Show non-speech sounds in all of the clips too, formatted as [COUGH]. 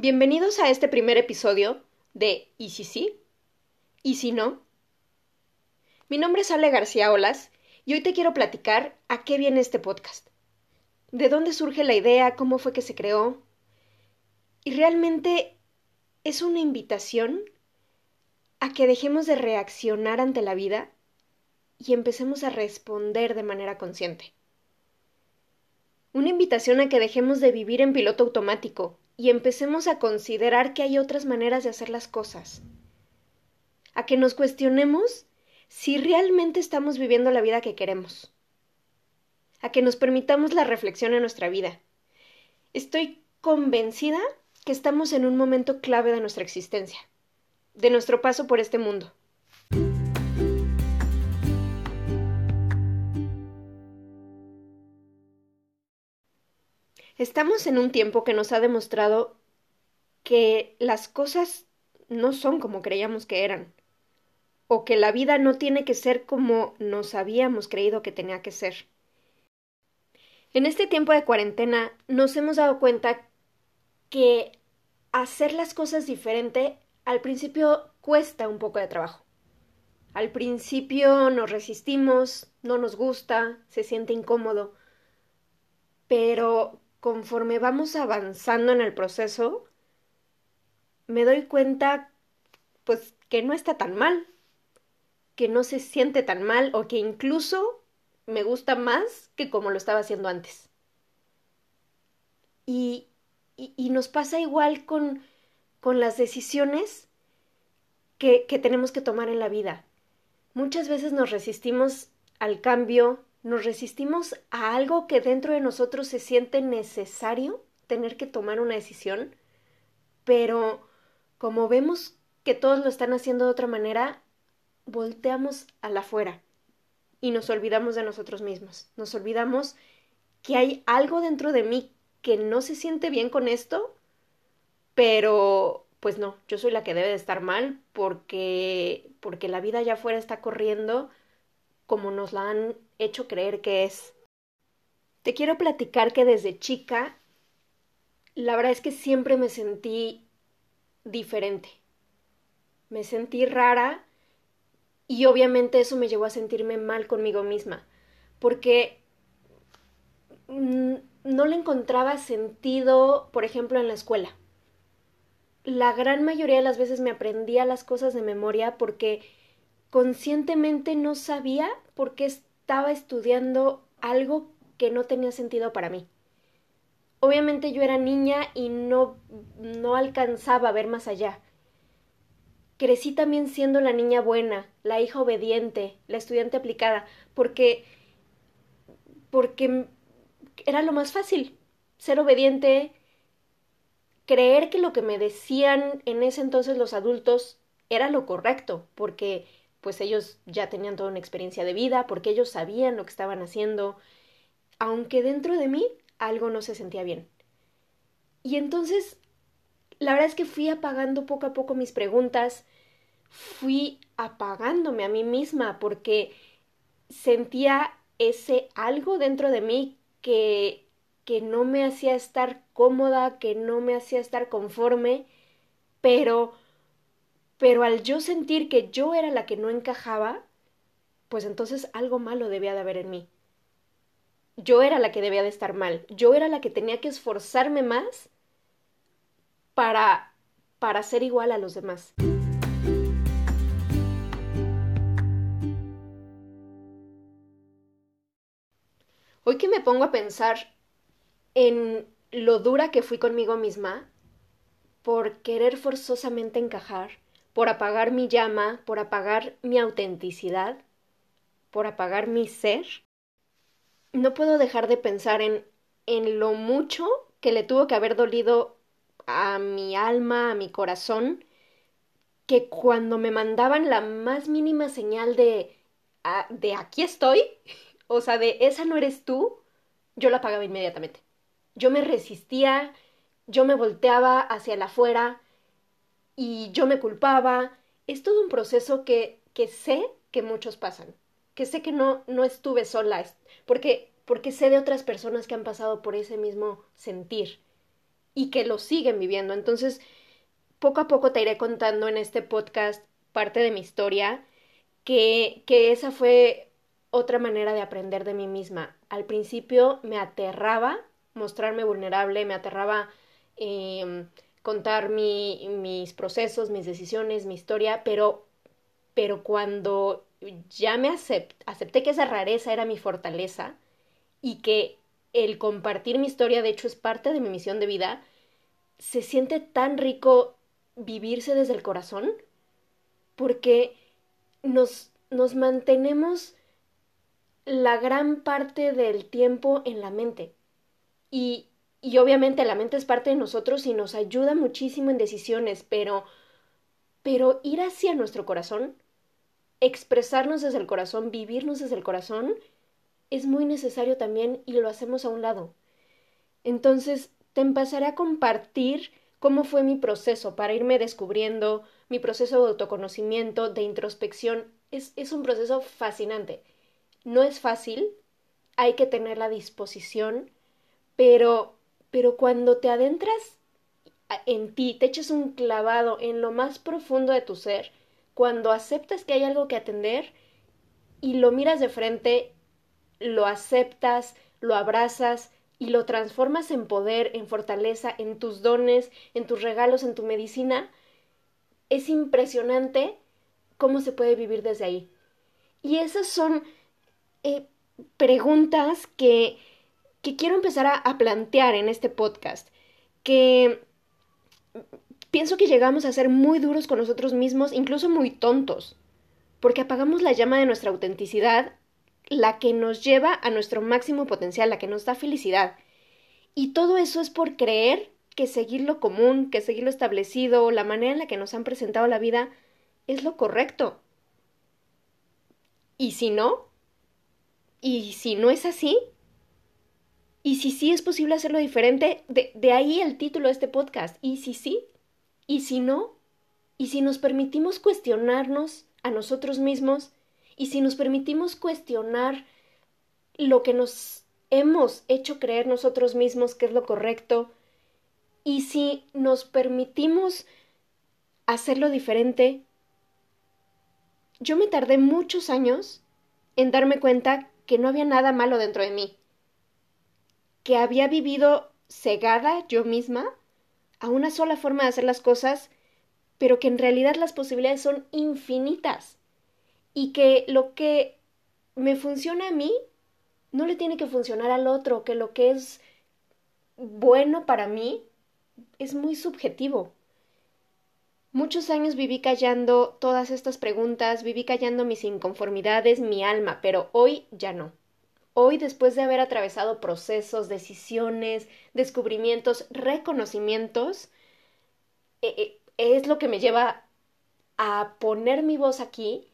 Bienvenidos a este primer episodio de ¿Y si sí? ¿Y si no? Mi nombre es Ale García Olas y hoy te quiero platicar a qué viene este podcast. ¿De dónde surge la idea? ¿Cómo fue que se creó? Y realmente es una invitación a que dejemos de reaccionar ante la vida y empecemos a responder de manera consciente. Una invitación a que dejemos de vivir en piloto automático y empecemos a considerar que hay otras maneras de hacer las cosas. A que nos cuestionemos si realmente estamos viviendo la vida que queremos. A que nos permitamos la reflexión en nuestra vida. Estoy convencida que estamos en un momento clave de nuestra existencia, de nuestro paso por este mundo. Estamos en un tiempo que nos ha demostrado que las cosas no son como creíamos que eran, o que la vida no tiene que ser como nos habíamos creído que tenía que ser. En este tiempo de cuarentena nos hemos dado cuenta que hacer las cosas diferente al principio cuesta un poco de trabajo. Al principio nos resistimos, no nos gusta, se siente incómodo, pero conforme vamos avanzando en el proceso, me doy cuenta, pues, que no está tan mal, que no se siente tan mal o que incluso me gusta más que como lo estaba haciendo antes. Y, y, nos pasa igual con, con las decisiones que, que tenemos que tomar en la vida. Muchas veces nos resistimos al cambio, nos resistimos a algo que dentro de nosotros se siente necesario tener que tomar una decisión, pero como vemos que todos lo están haciendo de otra manera, volteamos a la afuera y nos olvidamos de nosotros mismos. Nos olvidamos que hay algo dentro de mí que no se siente bien con esto, pero pues no, yo soy la que debe de estar mal porque porque la vida allá afuera está corriendo como nos la han hecho creer que es. Te quiero platicar que desde chica, la verdad es que siempre me sentí diferente. Me sentí rara y obviamente eso me llevó a sentirme mal conmigo misma, porque no le encontraba sentido, por ejemplo, en la escuela. La gran mayoría de las veces me aprendía las cosas de memoria porque conscientemente no sabía por qué estaba estudiando algo que no tenía sentido para mí. Obviamente yo era niña y no, no alcanzaba a ver más allá. Crecí también siendo la niña buena, la hija obediente, la estudiante aplicada, porque porque era lo más fácil, ser obediente, creer que lo que me decían en ese entonces los adultos era lo correcto, porque pues ellos ya tenían toda una experiencia de vida, porque ellos sabían lo que estaban haciendo, aunque dentro de mí algo no se sentía bien. Y entonces, la verdad es que fui apagando poco a poco mis preguntas, fui apagándome a mí misma porque sentía ese algo dentro de mí que que no me hacía estar cómoda, que no me hacía estar conforme, pero pero al yo sentir que yo era la que no encajaba, pues entonces algo malo debía de haber en mí. Yo era la que debía de estar mal, yo era la que tenía que esforzarme más para para ser igual a los demás. Hoy que me pongo a pensar en lo dura que fui conmigo misma por querer forzosamente encajar, por apagar mi llama, por apagar mi autenticidad, por apagar mi ser, no puedo dejar de pensar en, en lo mucho que le tuvo que haber dolido a mi alma, a mi corazón, que cuando me mandaban la más mínima señal de, de aquí estoy, [LAUGHS] o sea, de esa no eres tú, yo la apagaba inmediatamente. Yo me resistía, yo me volteaba hacia la afuera, y yo me culpaba. Es todo un proceso que, que sé que muchos pasan, que sé que no, no estuve sola, porque, porque sé de otras personas que han pasado por ese mismo sentir. y que lo siguen viviendo. Entonces, poco a poco te iré contando en este podcast parte de mi historia, que, que esa fue otra manera de aprender de mí misma. Al principio me aterraba mostrarme vulnerable, me aterraba eh, contar mi, mis procesos, mis decisiones, mi historia, pero, pero cuando ya me acepté que esa rareza era mi fortaleza y que el compartir mi historia de hecho es parte de mi misión de vida, se siente tan rico vivirse desde el corazón porque nos, nos mantenemos la gran parte del tiempo en la mente. Y, y obviamente la mente es parte de nosotros y nos ayuda muchísimo en decisiones, pero, pero ir hacia nuestro corazón, expresarnos desde el corazón, vivirnos desde el corazón, es muy necesario también y lo hacemos a un lado. Entonces, te empezaré a compartir cómo fue mi proceso para irme descubriendo, mi proceso de autoconocimiento, de introspección. Es, es un proceso fascinante. No es fácil, hay que tener la disposición, pero, pero cuando te adentras en ti, te echas un clavado en lo más profundo de tu ser, cuando aceptas que hay algo que atender y lo miras de frente, lo aceptas, lo abrazas y lo transformas en poder, en fortaleza, en tus dones, en tus regalos, en tu medicina, es impresionante cómo se puede vivir desde ahí. Y esas son eh, preguntas que que quiero empezar a, plantear en este podcast, que pienso que llegamos a ser muy duros con nosotros mismos, incluso muy tontos, porque apagamos la llama de nuestra autenticidad, la que nos lleva a nuestro máximo potencial, la que nos da felicidad. Y todo eso es por creer que seguir lo común, que seguir lo establecido, la manera en la que nos han presentado la vida, es lo correcto. ¿Y si no? ¿Y si no es así? Y si sí es posible hacerlo diferente, de, ahí el título de este podcast. Y si sí, y si no, y si nos permitimos cuestionarnos a nosotros mismos, y si nos permitimos cuestionar lo que nos hemos hecho creer nosotros mismos que es lo correcto, y si nos permitimos hacerlo diferente, yo me tardé muchos años en darme cuenta que no había nada malo dentro de mí, que había vivido cegada yo misma a una sola forma de hacer las cosas, pero que en realidad las posibilidades son infinitas y que lo que me funciona a mí no le tiene que funcionar al otro, que lo que es bueno para mí es muy subjetivo. Muchos años viví callando todas estas preguntas, viví callando mis inconformidades, mi alma, pero hoy ya no. Hoy, después de haber atravesado procesos, decisiones, descubrimientos, reconocimientos, eh, eh, es lo que me lleva a poner mi voz aquí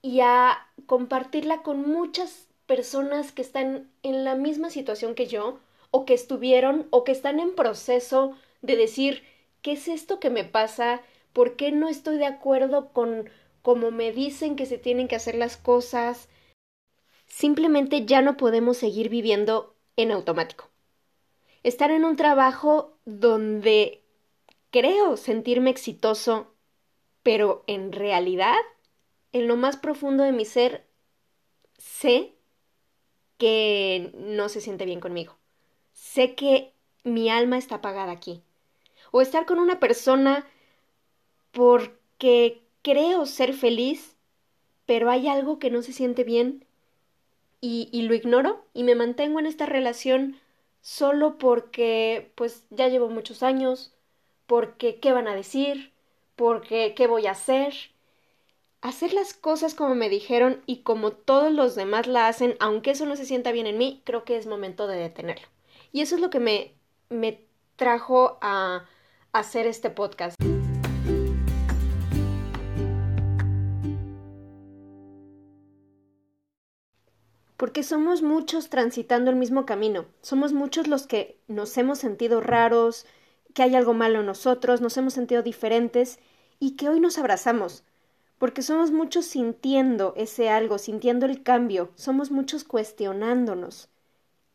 y a compartirla con muchas personas que están en la misma situación que yo, o que estuvieron, o que están en proceso de decir, ¿qué es esto que me pasa? ¿Por qué no estoy de acuerdo con cómo me dicen que se tienen que hacer las cosas? Simplemente ya no podemos seguir viviendo en automático. Estar en un trabajo donde creo sentirme exitoso, pero en realidad, en lo más profundo de mi ser, sé que no se siente bien conmigo. Sé que mi alma está apagada aquí. O estar con una persona porque creo ser feliz, pero hay algo que no se siente bien y, y lo ignoro y me mantengo en esta relación solo porque pues ya llevo muchos años, porque qué van a decir, porque qué voy a hacer. Hacer las cosas como me dijeron y como todos los demás la hacen, aunque eso no se sienta bien en mí, creo que es momento de detenerlo. Y eso es lo que me, me trajo a hacer este podcast. Porque somos muchos transitando el mismo camino, somos muchos los que nos hemos sentido raros, que hay algo malo en nosotros, nos hemos sentido diferentes y que hoy nos abrazamos, porque somos muchos sintiendo ese algo, sintiendo el cambio, somos muchos cuestionándonos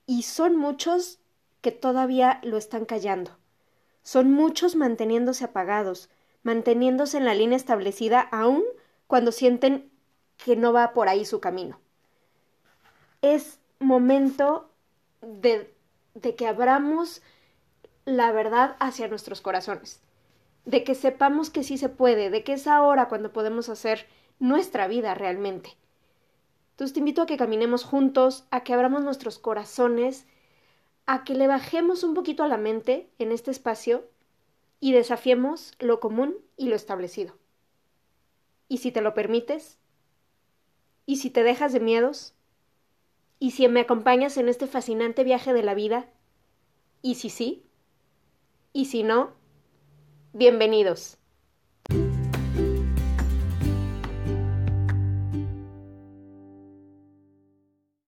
y son muchos que todavía lo están callando. Son muchos manteniéndose apagados, manteniéndose en la línea establecida aún cuando sienten que no va por ahí su camino. Es momento de, de que abramos la verdad hacia nuestros corazones, de que sepamos que sí se puede, de que es ahora cuando podemos hacer nuestra vida realmente. Entonces te invito a que caminemos juntos, a que abramos nuestros corazones, a que le bajemos un poquito a la mente en este espacio y desafiemos lo común y lo establecido. Y si te lo permites, y si te dejas de miedos, y si me acompañas en este fascinante viaje de la vida, y si sí, y si no, bienvenidos.